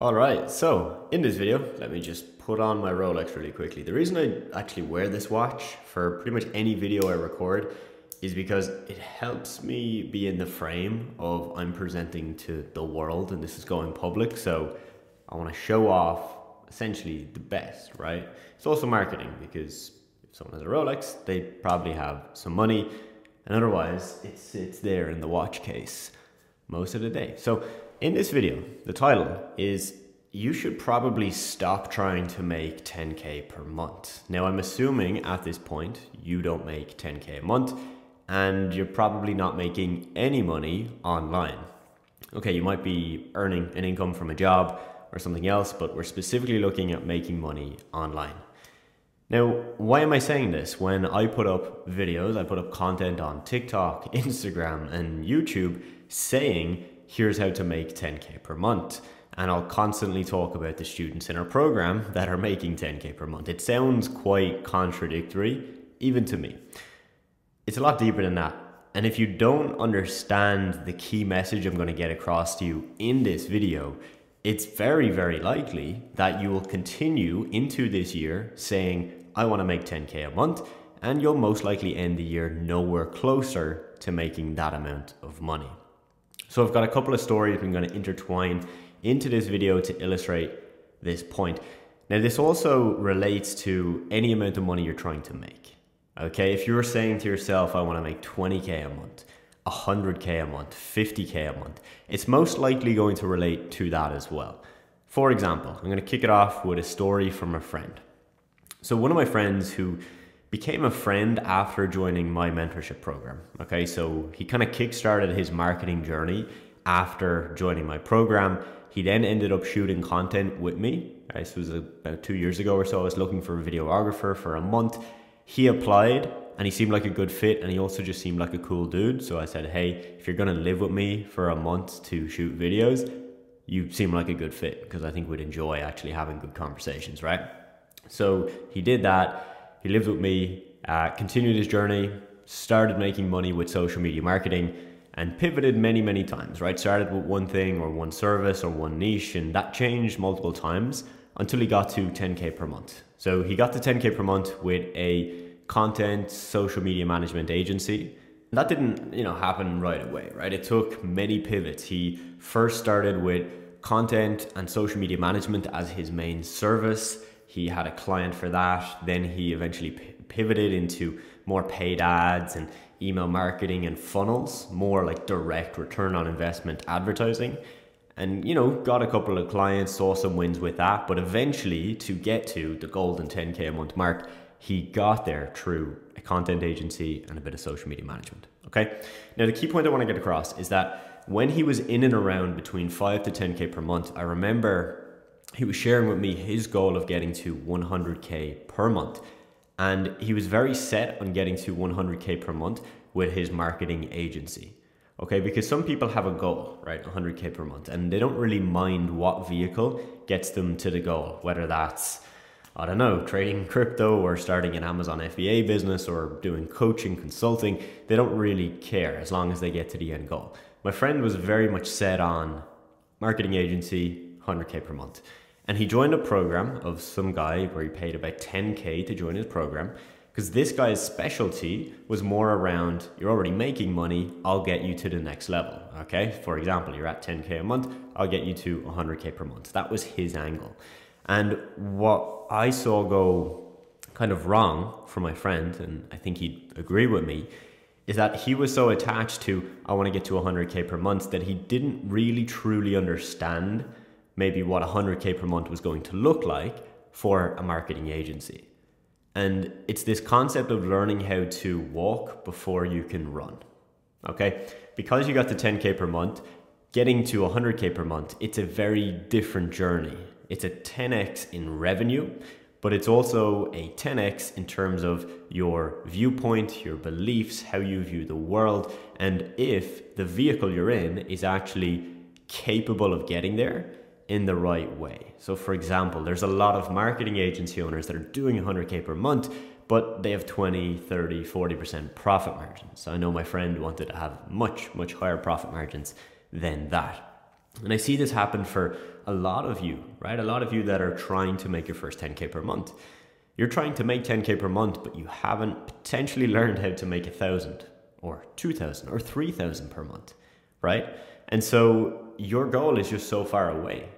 Alright, so in this video, let me just put on my Rolex really quickly. The reason I actually wear this watch for pretty much any video I record is because it helps me be in the frame of I'm presenting to the world and this is going public. So I want to show off essentially the best, right? It's also marketing because if someone has a Rolex, they probably have some money and otherwise it sits there in the watch case most of the day. So in this video, the title is You Should Probably Stop Trying to Make 10K per month. Now, I'm assuming at this point you don't make 10K a month and you're probably not making any money online. Okay, you might be earning an income from a job or something else, but we're specifically looking at making money online. Now, why am I saying this? When I put up videos, I put up content on TikTok, Instagram, and YouTube saying here's how to make 10K per month. And I'll constantly talk about the students in our program that are making 10K per month. It sounds quite contradictory, even to me. It's a lot deeper than that. And if you don't understand the key message I'm going to get across to you in this video, it's very, very likely that you will continue into this year saying, I want to make 10K a month, and you'll most likely end the year nowhere closer to making that amount of money. So I've got a couple of stories I'm going to intertwine into this video to illustrate this point. Now this also relates to any amount of money you're trying to make. Okay, if you're saying to yourself, I want to make 20k a month, 100k a month, 50k a month, it's most likely going to relate to that as well. For example, I'm going to kick it off with a story from a friend. So one of my friends who became a friend after joining my mentorship program. Okay, so he kind of kickstarted his marketing journey after joining my program. He then ended up shooting content with me. This was about two years ago or so. I was looking for a videographer for a month. He applied and he seemed like a good fit and he also just seemed like a cool dude. So I said, hey, if you're gonna live with me for a month to shoot videos, you seem like a good fit because I think we'd enjoy actually having good conversations, right? So he did that he lived with me, uh, continued his journey, started making money with social media marketing, and pivoted many, many times, right? Started with one thing or one service or one niche, and that changed multiple times until he got to 10K per month. So he got to 10K per month with a content social media management agency. That didn't, you know, happen right away, right? It took many pivots. He first started with content and social media management as his main service. He had a client for that. Then he eventually pivoted into more paid ads and email marketing and funnels, more like direct return on investment advertising. And, you know, got a couple of clients, saw some wins with that. But eventually, to get to the golden 10K a month mark, he got there through a content agency and a bit of social media management. Okay. Now, the key point I want to get across is that when he was in and around between 5 to 10K per month, I remember he was sharing with me his goal of getting to 100k per month. And he was very set on getting to 100k per month with his marketing agency okay? Because some people have a goal right? 100k per month. And they don't really mind what vehicle gets them to the goal whether that's I don't know, trading crypto or starting an Amazon FBA business or doing coaching, consulting, they don't really care as long as they get to the end goal. My friend was very much set on marketing agency, 100k per month. And he joined a program of some guy where he paid about 10k to join his program because this guy's specialty was more around you're already making money, I'll get you to the next level. Okay, for example, you're at 10k a month, I'll get you to 100k per month. That was his angle. And what I saw go kind of wrong for my friend, and I think he'd agree with me, is that he was so attached to I want to get to 100k per month that he didn't really truly understand maybe what 100k per month was going to look like for a marketing agency. And it's this concept of learning how to walk before you can run. Okay? Because you got to 10k per month, getting to 100k per month, it's a very different journey. It's a 10x in revenue, but it's also a 10x in terms of your viewpoint, your beliefs, how you view the world, and if the vehicle you're in is actually capable of getting there in the right way. So, for example, there's a lot of marketing agency owners that are doing 100K per month, but they have 20, 30, 40% profit margins. So I know my friend wanted to have much, much higher profit margins than that. And I see this happen for a lot of you, right? A lot of you that are trying to make your first 10K per month. You're trying to make 10K per month, but you haven't potentially learned how to make a thousand or 2,000 or 3,000 per month, right? And so your goal is just so far away.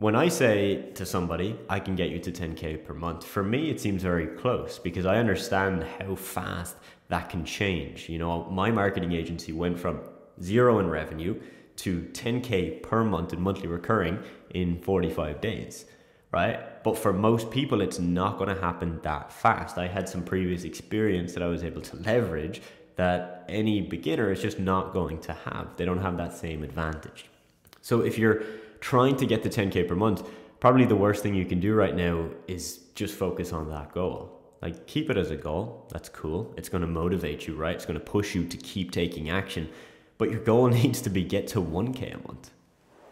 When I say to somebody, I can get you to 10K per month, for me, it seems very close because I understand how fast that can change. You know, my marketing agency went from zero in revenue to 10K per month in monthly recurring in 45 days, right? But for most people, it's not going to happen that fast. I had some previous experience that I was able to leverage that any beginner is just not going to have. They don't have that same advantage. So if you're trying to get to 10K per month, probably the worst thing you can do right now is just focus on that goal. Like keep it as a goal. That's cool. It's going to motivate you, right? It's going to push you to keep taking action. But your goal needs to be get to 1K a month.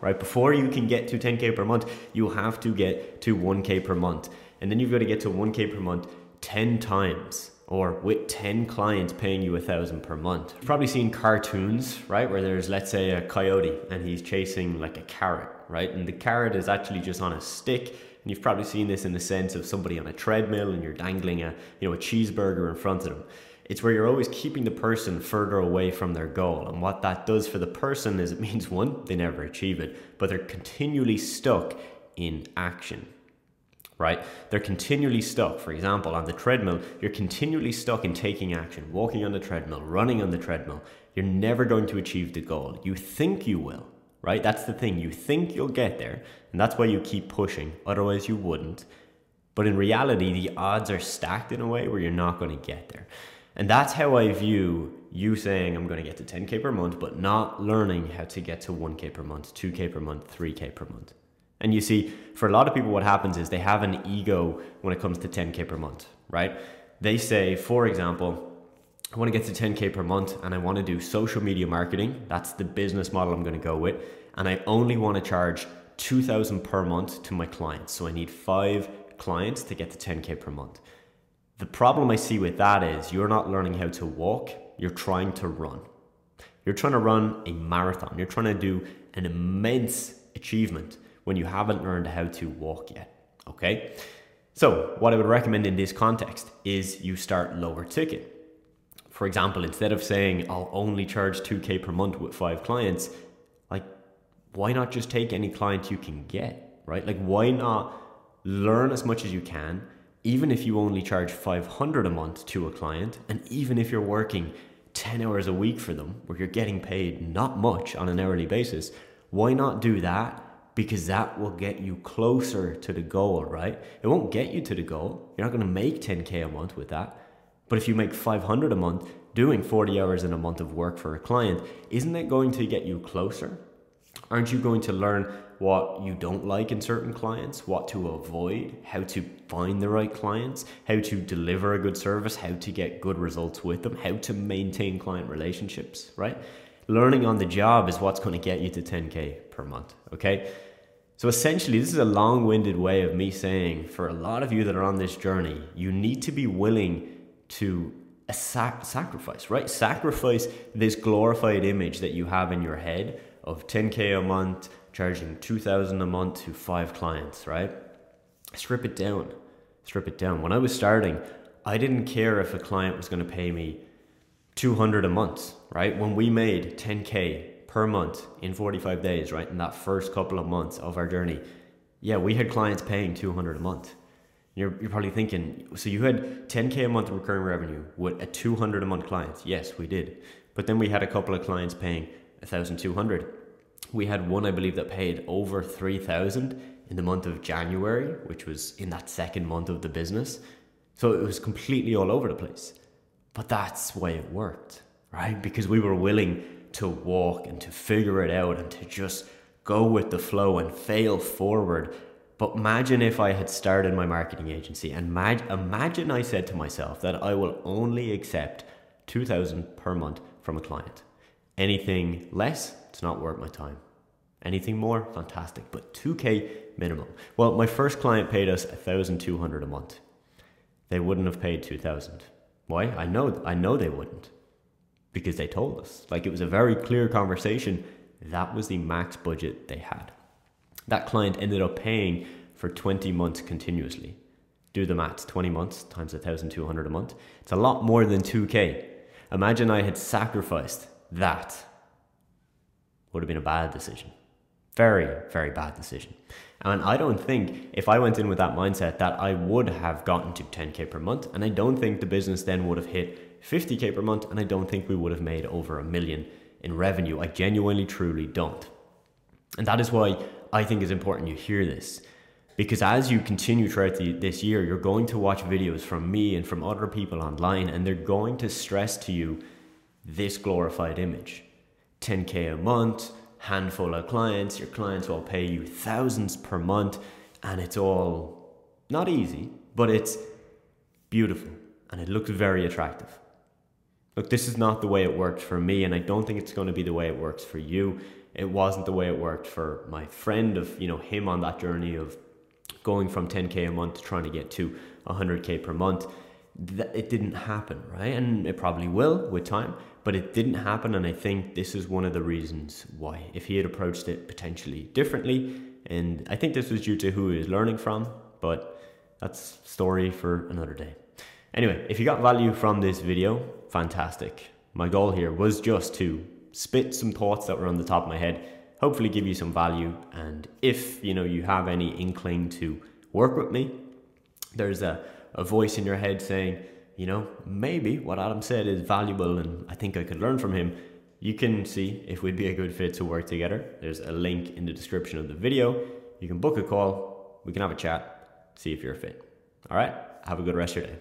Right? Before you can get to 10K per month, you have to get to 1K per month. And then you've got to get to 1K per month 10 times or with 10 clients paying you a thousand per month. You've probably seen cartoons, right? Where there's, let's say, a coyote and he's chasing like a carrot, right? And the carrot is actually just on a stick. And you've probably seen this in the sense of somebody on a treadmill and you're dangling a, you know, a cheeseburger in front of them. It's where you're always keeping the person further away from their goal. And what that does for the person is it means one, they never achieve it, but they're continually stuck in action right? They're continually stuck. For example, on the treadmill, you're continually stuck in taking action, walking on the treadmill, running on the treadmill. You're never going to achieve the goal. You think you will, right? That's the thing. You think you'll get there, and that's why you keep pushing. Otherwise, you wouldn't. But in reality, the odds are stacked in a way where you're not going to get there. And that's how I view you saying I'm going to get to 10K per month, but not learning how to get to 1K per month, 2K per month, 3K per month. And you see, for a lot of people, what happens is they have an ego when it comes to 10K per month, right? They say, for example, I want to get to 10K per month and I want to do social media marketing. That's the business model I'm going to go with. And I only want to charge 2000 per month to my clients. So I need five clients to get to 10K per month. The problem I see with that is you're not learning how to walk, you're trying to run. You're trying to run a marathon, you're trying to do an immense achievement when you haven't learned how to walk yet. Okay? So, what I would recommend in this context is you start lower ticket. For example, instead of saying I'll only charge 2k per month with five clients, like why not just take any client you can get, right? Like why not learn as much as you can, even if you only charge 500 a month to a client, and even if you're working 10 hours a week for them, where you're getting paid not much on an hourly basis, why not do that because that will get you closer to the goal, right? It won't get you to the goal. You're not going to make 10K a month with that. But if you make 500 a month, doing 40 hours in a month of work for a client, isn't it going to get you closer? Aren't you going to learn what you don't like in certain clients, what to avoid, how to find the right clients, how to deliver a good service, how to get good results with them, how to maintain client relationships, right? Learning on the job is what's going to get you to 10K per month, okay? So essentially, this is a long winded way of me saying for a lot of you that are on this journey, you need to be willing to a sac- sacrifice, right? Sacrifice this glorified image that you have in your head of 10K a month, charging 2000 a month to five clients, right? Strip it down. Strip it down. When I was starting, I didn't care if a client was going to pay me 200 a month, right? When we made 10K per month in 45 days, right? In that first couple of months of our journey, yeah, we had clients paying 200 a month. You're, you're probably thinking, so you had 10K a month recurring revenue with a 200 a month client. Yes, we did. But then we had a couple of clients paying 1,200. We had one, I believe, that paid over 3,000 in the month of January, which was in that second month of the business. So it was completely all over the place. But that's why it worked, right? Because we were willing to walk and to figure it out and to just go with the flow and fail forward. But imagine if I had started my marketing agency and mag- imagine I said to myself that I will only accept 2000 per month from a client. Anything less, it's not worth my time. Anything more, fantastic, but 2k minimum. Well, my first client paid us 1200 a month. They wouldn't have paid 2000. Why? I know I know they wouldn't because they told us. Like it was a very clear conversation. That was the max budget they had. That client ended up paying for 20 months continuously. Do the maths 20 months times 1,200 a month. It's a lot more than 2K. Imagine I had sacrificed that. Would have been a bad decision. Very, very bad decision. And I don't think if I went in with that mindset that I would have gotten to 10K per month. And I don't think the business then would have hit 50K per month. And I don't think we would have made over a million in revenue. I genuinely, truly don't. And that is why I think it's important you hear this. Because as you continue throughout the, this year, you're going to watch videos from me and from other people online, and they're going to stress to you this glorified image 10K a month, handful of clients, your clients will pay you thousands per month, and it's all not easy, but it's beautiful and it looks very attractive. Look, this is not the way it worked for me, and I don't think it's going to be the way it works for you. It wasn't the way it worked for my friend of, you know, him on that journey of going from 10k a month to trying to get to 100k per month. It didn't happen, right? And it probably will with time, but it didn't happen. And I think this is one of the reasons why. If he had approached it potentially differently, and I think this was due to who he was learning from, but that's story for another day. Anyway, if you got value from this video, fantastic. My goal here was just to spit some thoughts that were on the top of my head, hopefully give you some value. And if you know you have any inkling to work with me, there's a, a voice in your head saying, you know, maybe what Adam said is valuable and I think I could learn from him. You can see if we'd be a good fit to work together. There's a link in the description of the video. You can book a call, we can have a chat, see if you're a fit. All right, have a good rest of your day.